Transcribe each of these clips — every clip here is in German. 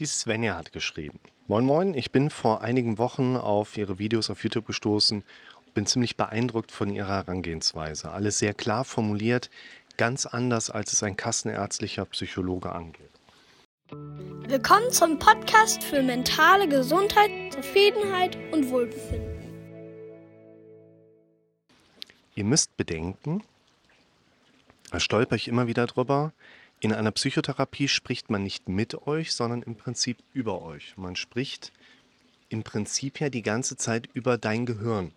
Die Svenja hat geschrieben. Moin Moin, ich bin vor einigen Wochen auf ihre Videos auf YouTube gestoßen und bin ziemlich beeindruckt von ihrer Herangehensweise. Alles sehr klar formuliert, ganz anders, als es ein kassenärztlicher Psychologe angeht. Willkommen zum Podcast für mentale Gesundheit, Zufriedenheit und Wohlbefinden. Ihr müsst bedenken, da stolper ich immer wieder drüber, in einer Psychotherapie spricht man nicht mit euch, sondern im Prinzip über euch. Man spricht im Prinzip ja die ganze Zeit über dein Gehirn.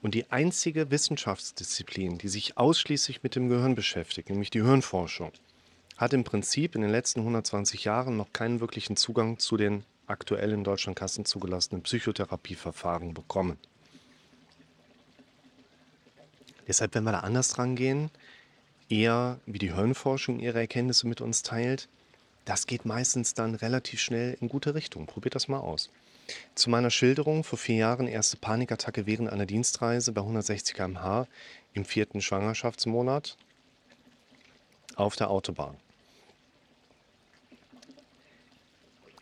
Und die einzige Wissenschaftsdisziplin, die sich ausschließlich mit dem Gehirn beschäftigt, nämlich die Hirnforschung, hat im Prinzip in den letzten 120 Jahren noch keinen wirklichen Zugang zu den aktuell in Deutschland kassenzugelassenen Psychotherapieverfahren bekommen. Deshalb, wenn wir da anders rangehen, eher wie die Hirnforschung ihre Erkenntnisse mit uns teilt, das geht meistens dann relativ schnell in gute Richtung. Probiert das mal aus. Zu meiner Schilderung vor vier Jahren erste Panikattacke während einer Dienstreise bei 160 km/h im vierten Schwangerschaftsmonat auf der Autobahn.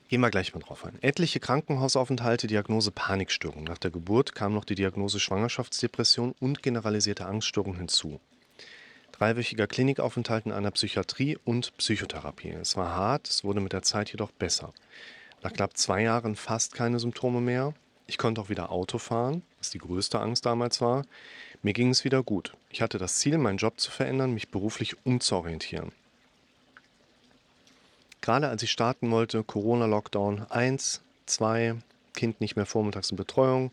Gehen wir gleich mal drauf ein. Etliche Krankenhausaufenthalte, Diagnose Panikstörung. Nach der Geburt kam noch die Diagnose Schwangerschaftsdepression und generalisierte Angststörung hinzu dreiwöchiger Klinikaufenthalt in einer Psychiatrie und Psychotherapie. Es war hart, es wurde mit der Zeit jedoch besser. Nach knapp zwei Jahren fast keine Symptome mehr. Ich konnte auch wieder Auto fahren, was die größte Angst damals war. Mir ging es wieder gut. Ich hatte das Ziel, meinen Job zu verändern, mich beruflich umzuorientieren. Gerade als ich starten wollte, Corona-Lockdown 1, 2, Kind nicht mehr vormittags in Betreuung,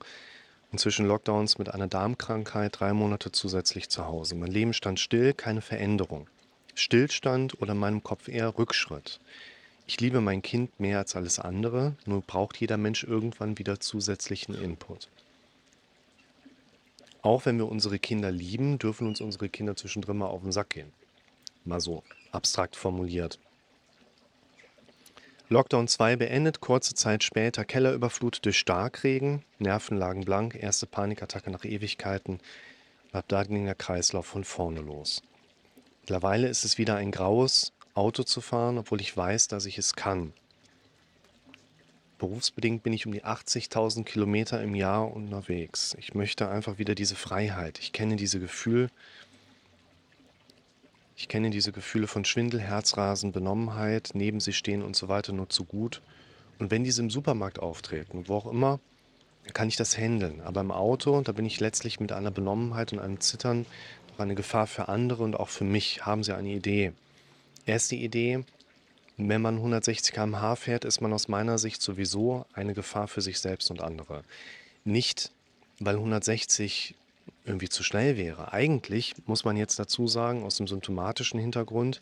Inzwischen Lockdowns mit einer Darmkrankheit, drei Monate zusätzlich zu Hause. Mein Leben stand still, keine Veränderung. Stillstand oder in meinem Kopf eher Rückschritt. Ich liebe mein Kind mehr als alles andere, nur braucht jeder Mensch irgendwann wieder zusätzlichen Input. Auch wenn wir unsere Kinder lieben, dürfen uns unsere Kinder zwischendrin mal auf den Sack gehen. Mal so abstrakt formuliert. Lockdown 2 beendet, kurze Zeit später Kellerüberflut durch Starkregen, Nerven lagen blank, erste Panikattacke nach Ewigkeiten. Ab da ging der Kreislauf von vorne los. Mittlerweile ist es wieder ein graues Auto zu fahren, obwohl ich weiß, dass ich es kann. Berufsbedingt bin ich um die 80.000 Kilometer im Jahr unterwegs. Ich möchte einfach wieder diese Freiheit. Ich kenne diese Gefühl, ich kenne diese Gefühle von Schwindel, Herzrasen, Benommenheit, neben sich stehen und so weiter nur zu gut. Und wenn diese im Supermarkt auftreten, wo auch immer, kann ich das handeln. Aber im Auto, da bin ich letztlich mit einer Benommenheit und einem Zittern noch eine Gefahr für andere und auch für mich. Haben Sie eine Idee? Erste Idee, wenn man 160 km/h fährt, ist man aus meiner Sicht sowieso eine Gefahr für sich selbst und andere. Nicht, weil 160 irgendwie zu schnell wäre. Eigentlich muss man jetzt dazu sagen, aus dem symptomatischen Hintergrund,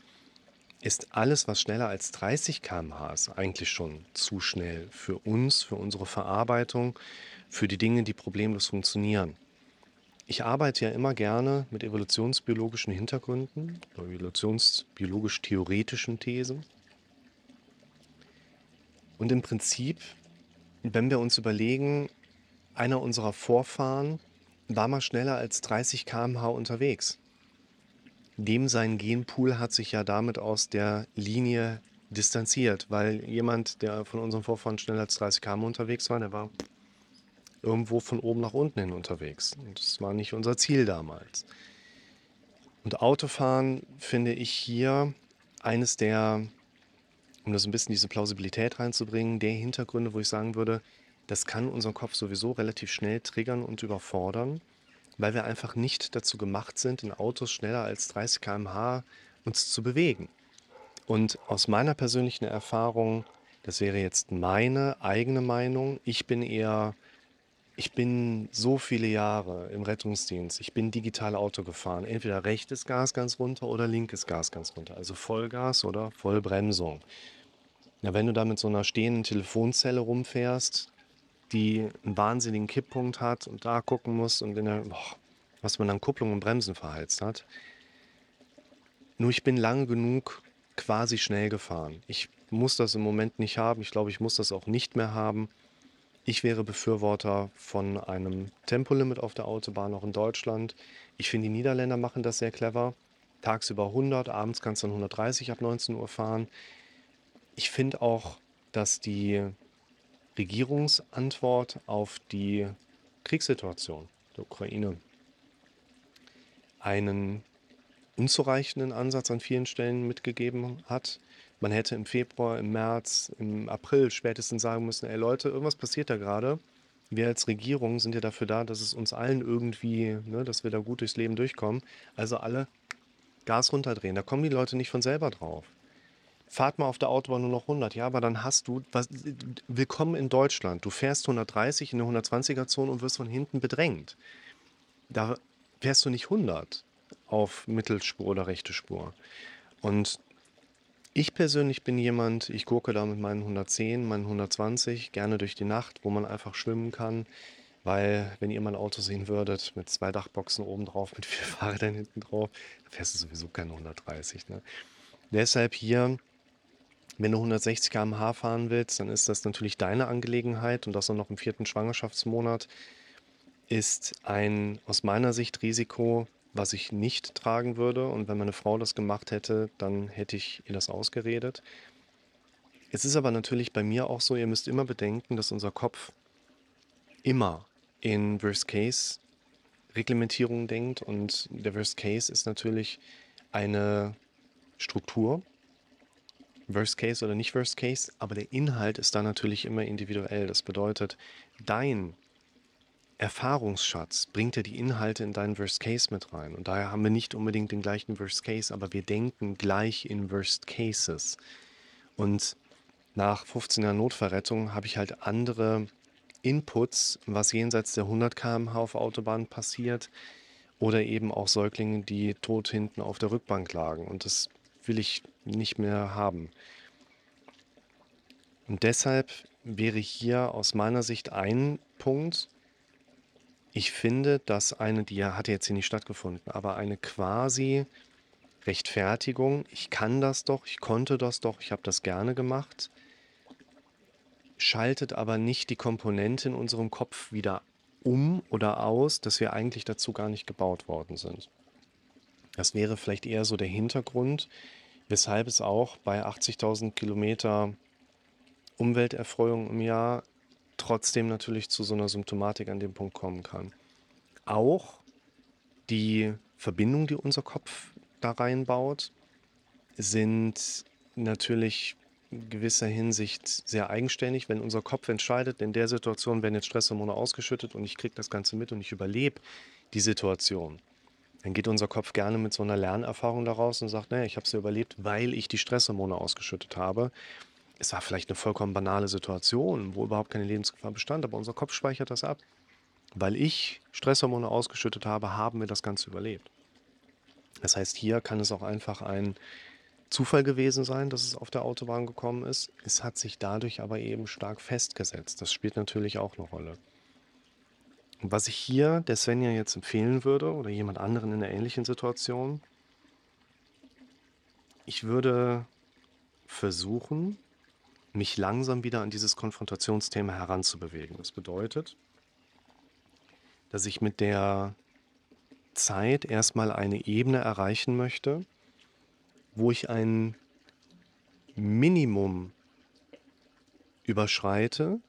ist alles, was schneller als 30 km/h ist, eigentlich schon zu schnell für uns, für unsere Verarbeitung, für die Dinge, die problemlos funktionieren. Ich arbeite ja immer gerne mit evolutionsbiologischen Hintergründen, evolutionsbiologisch-theoretischen Thesen. Und im Prinzip, wenn wir uns überlegen, einer unserer Vorfahren war mal schneller als 30 km/h unterwegs. Dem sein Genpool hat sich ja damit aus der Linie distanziert, weil jemand, der von unseren Vorfahren schneller als 30 km unterwegs war, der war irgendwo von oben nach unten hin unterwegs. Und das war nicht unser Ziel damals. Und Autofahren finde ich hier eines der, um das ein bisschen diese Plausibilität reinzubringen, der Hintergründe, wo ich sagen würde, das kann unseren Kopf sowieso relativ schnell triggern und überfordern, weil wir einfach nicht dazu gemacht sind, in Autos schneller als 30 km/h uns zu bewegen. Und aus meiner persönlichen Erfahrung, das wäre jetzt meine eigene Meinung, ich bin eher, ich bin so viele Jahre im Rettungsdienst, ich bin digital Auto gefahren, entweder rechtes Gas ganz runter oder linkes Gas ganz runter, also Vollgas oder Vollbremsung. Ja, wenn du da mit so einer stehenden Telefonzelle rumfährst, die einen wahnsinnigen Kipppunkt hat und da gucken muss und in der, boah, was man an Kupplung und Bremsen verheizt hat. Nur ich bin lange genug quasi schnell gefahren. Ich muss das im Moment nicht haben. Ich glaube, ich muss das auch nicht mehr haben. Ich wäre Befürworter von einem Tempolimit auf der Autobahn, auch in Deutschland. Ich finde, die Niederländer machen das sehr clever. Tagsüber 100, abends kannst du dann 130 ab 19 Uhr fahren. Ich finde auch, dass die Regierungsantwort auf die Kriegssituation der Ukraine einen unzureichenden Ansatz an vielen Stellen mitgegeben hat. Man hätte im Februar, im März, im April spätestens sagen müssen, ey Leute, irgendwas passiert da gerade. Wir als Regierung sind ja dafür da, dass es uns allen irgendwie, ne, dass wir da gut durchs Leben durchkommen. Also alle Gas runterdrehen. Da kommen die Leute nicht von selber drauf. Fahrt mal auf der Autobahn nur noch 100. Ja, aber dann hast du, was, willkommen in Deutschland. Du fährst 130 in der 120er-Zone und wirst von hinten bedrängt. Da fährst du nicht 100 auf Mittelspur oder rechte Spur. Und ich persönlich bin jemand, ich gucke da mit meinen 110, meinen 120 gerne durch die Nacht, wo man einfach schwimmen kann. Weil, wenn ihr mein Auto sehen würdet, mit zwei Dachboxen oben drauf, mit vier Fahrrädern hinten drauf, dann fährst du sowieso keine 130. Ne? Deshalb hier, wenn du 160 km/h fahren willst, dann ist das natürlich deine Angelegenheit und das auch noch im vierten Schwangerschaftsmonat ist ein aus meiner Sicht Risiko, was ich nicht tragen würde. Und wenn meine Frau das gemacht hätte, dann hätte ich ihr das ausgeredet. Es ist aber natürlich bei mir auch so, ihr müsst immer bedenken, dass unser Kopf immer in Worst-Case-Reglementierung denkt. Und der Worst-Case ist natürlich eine Struktur. Worst-Case oder nicht Worst-Case, aber der Inhalt ist da natürlich immer individuell. Das bedeutet, dein Erfahrungsschatz bringt ja die Inhalte in deinen Worst Case mit rein. Und daher haben wir nicht unbedingt den gleichen Worst Case, aber wir denken gleich in Worst Cases. Und nach 15 Jahren Notverrettung habe ich halt andere Inputs, was jenseits der 100 km/h auf Autobahn passiert oder eben auch Säuglinge, die tot hinten auf der Rückbank lagen. Und das will ich nicht mehr haben. Und deshalb wäre hier aus meiner Sicht ein Punkt, ich finde, dass eine, die hatte jetzt hier nicht stattgefunden, aber eine quasi Rechtfertigung, ich kann das doch, ich konnte das doch, ich habe das gerne gemacht, schaltet aber nicht die Komponente in unserem Kopf wieder um oder aus, dass wir eigentlich dazu gar nicht gebaut worden sind. Das wäre vielleicht eher so der Hintergrund, weshalb es auch bei 80.000 Kilometer Umwelterfreuung im Jahr trotzdem natürlich zu so einer Symptomatik an dem Punkt kommen kann. Auch die Verbindungen, die unser Kopf da reinbaut, sind natürlich in gewisser Hinsicht sehr eigenständig. Wenn unser Kopf entscheidet, in der Situation werden jetzt Stresshormone ausgeschüttet und ich kriege das Ganze mit und ich überlebe die Situation, dann geht unser Kopf gerne mit so einer Lernerfahrung daraus und sagt, naja, ich habe es ja überlebt, weil ich die Stresshormone ausgeschüttet habe es war vielleicht eine vollkommen banale Situation, wo überhaupt keine Lebensgefahr bestand, aber unser Kopf speichert das ab. Weil ich Stresshormone ausgeschüttet habe, haben wir das Ganze überlebt. Das heißt, hier kann es auch einfach ein Zufall gewesen sein, dass es auf der Autobahn gekommen ist. Es hat sich dadurch aber eben stark festgesetzt. Das spielt natürlich auch eine Rolle. Was ich hier der Svenja jetzt empfehlen würde oder jemand anderen in einer ähnlichen Situation, ich würde versuchen, mich langsam wieder an dieses Konfrontationsthema heranzubewegen. Das bedeutet, dass ich mit der Zeit erstmal eine Ebene erreichen möchte, wo ich ein Minimum überschreite,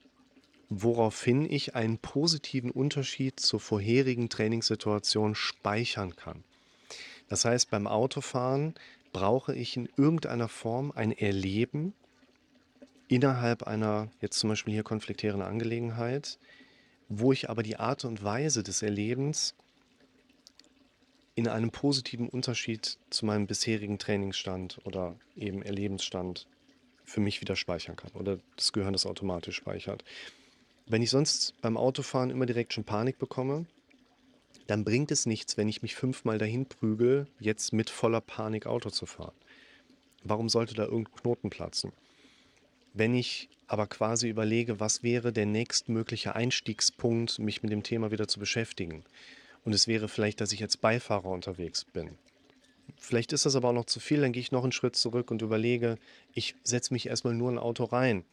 woraufhin ich einen positiven Unterschied zur vorherigen Trainingssituation speichern kann. Das heißt, beim Autofahren brauche ich in irgendeiner Form ein Erleben, innerhalb einer jetzt zum Beispiel hier konfliktären Angelegenheit, wo ich aber die Art und Weise des Erlebens in einem positiven Unterschied zu meinem bisherigen Trainingsstand oder eben Erlebensstand für mich wieder speichern kann oder das Gehirn das automatisch speichert. Wenn ich sonst beim Autofahren immer direkt schon Panik bekomme, dann bringt es nichts, wenn ich mich fünfmal dahin prügel, jetzt mit voller Panik Auto zu fahren. Warum sollte da irgendein Knoten platzen? Wenn ich aber quasi überlege, was wäre der nächstmögliche Einstiegspunkt, mich mit dem Thema wieder zu beschäftigen. Und es wäre vielleicht, dass ich als Beifahrer unterwegs bin. Vielleicht ist das aber auch noch zu viel, dann gehe ich noch einen Schritt zurück und überlege, ich setze mich erstmal nur in ein Auto rein.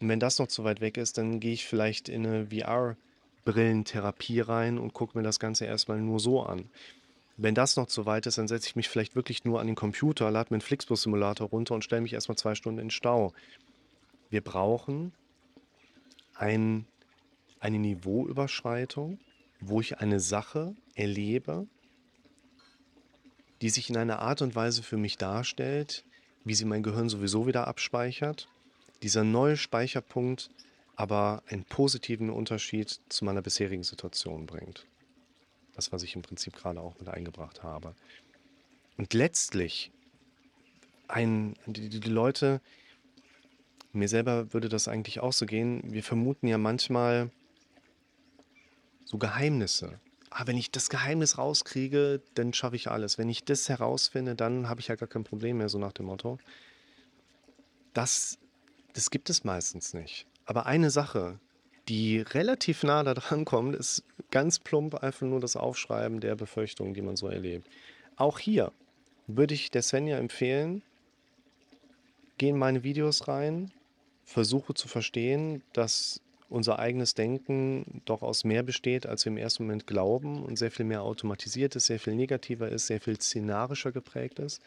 Und wenn das noch zu weit weg ist, dann gehe ich vielleicht in eine VR-Brillentherapie rein und gucke mir das Ganze erstmal nur so an. Wenn das noch zu weit ist, dann setze ich mich vielleicht wirklich nur an den Computer, lade mir einen Flixbus-Simulator runter und stelle mich erstmal zwei Stunden in Stau Wir brauchen ein, eine Niveauüberschreitung, wo ich eine Sache erlebe, die sich in einer Art und Weise für mich darstellt, wie sie mein Gehirn sowieso wieder abspeichert. Dieser neue Speicherpunkt aber einen positiven Unterschied zu meiner bisherigen Situation bringt. Das, was ich im Prinzip gerade auch mit eingebracht habe. Und letztlich, ein, die, die Leute, mir selber würde das eigentlich auch so gehen, wir vermuten ja manchmal so Geheimnisse. Ah, wenn ich das Geheimnis rauskriege, dann schaffe ich alles. Wenn ich das herausfinde, dann habe ich ja gar kein Problem mehr, so nach dem Motto. Das, das gibt es meistens nicht. Aber eine Sache, die relativ nah da dran kommt, ist ganz plump einfach nur das Aufschreiben der Befürchtungen, die man so erlebt. Auch hier würde ich der Svenja empfehlen, geh in meine Videos rein, versuche zu verstehen, dass unser eigenes Denken doch aus mehr besteht, als wir im ersten Moment glauben und sehr viel mehr automatisiert ist, sehr viel negativer ist, sehr viel szenarischer geprägt ist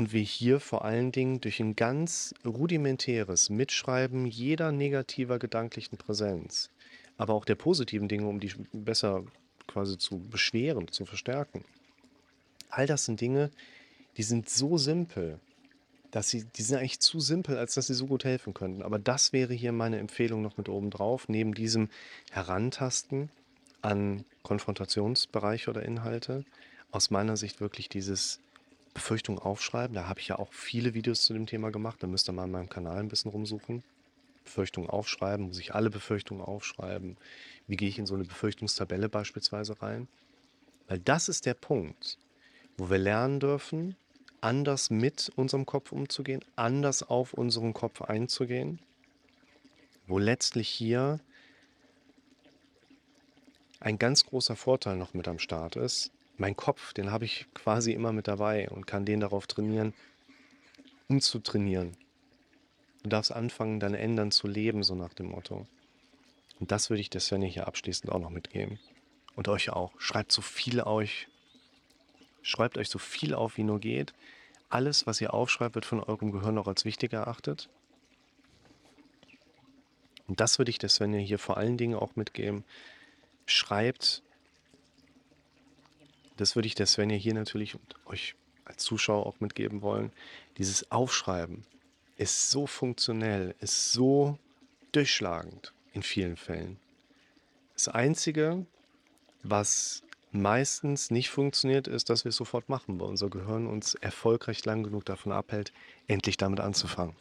und wir hier vor allen Dingen durch ein ganz rudimentäres Mitschreiben jeder negativer gedanklichen Präsenz, aber auch der positiven Dinge, um die besser quasi zu beschweren, zu verstärken. All das sind Dinge, die sind so simpel, dass sie, die sind eigentlich zu simpel, als dass sie so gut helfen könnten. Aber das wäre hier meine Empfehlung noch mit oben drauf, neben diesem Herantasten an Konfrontationsbereiche oder Inhalte, aus meiner Sicht wirklich dieses Befürchtungen aufschreiben. Da habe ich ja auch viele Videos zu dem Thema gemacht. Da müsst ihr mal in meinem Kanal ein bisschen rumsuchen. Befürchtungen aufschreiben, muss ich alle Befürchtungen aufschreiben? Wie gehe ich in so eine Befürchtungstabelle beispielsweise rein? Weil das ist der Punkt, wo wir lernen dürfen, anders mit unserem Kopf umzugehen, anders auf unseren Kopf einzugehen, wo letztlich hier ein ganz großer Vorteil noch mit am Start ist, mein Kopf, den habe ich quasi immer mit dabei und kann den darauf trainieren, umzutrainieren. Du darfst anfangen, dann ändern zu leben, so nach dem Motto. Und das würde ich der Svenja hier abschließend auch noch mitgeben. Und euch auch. Schreibt so viel euch. Schreibt euch so viel auf, wie nur geht. Alles, was ihr aufschreibt, wird von eurem Gehirn auch als wichtig erachtet. Und das würde ich der Svenja hier vor allen Dingen auch mitgeben. Schreibt das würde ich der Svenja hier natürlich und euch als Zuschauer auch mitgeben wollen. Dieses Aufschreiben ist so funktionell, ist so durchschlagend in vielen Fällen. Das Einzige, was meistens nicht funktioniert, ist, dass wir es sofort machen, weil unser Gehirn uns erfolgreich lang genug davon abhält, endlich damit anzufangen.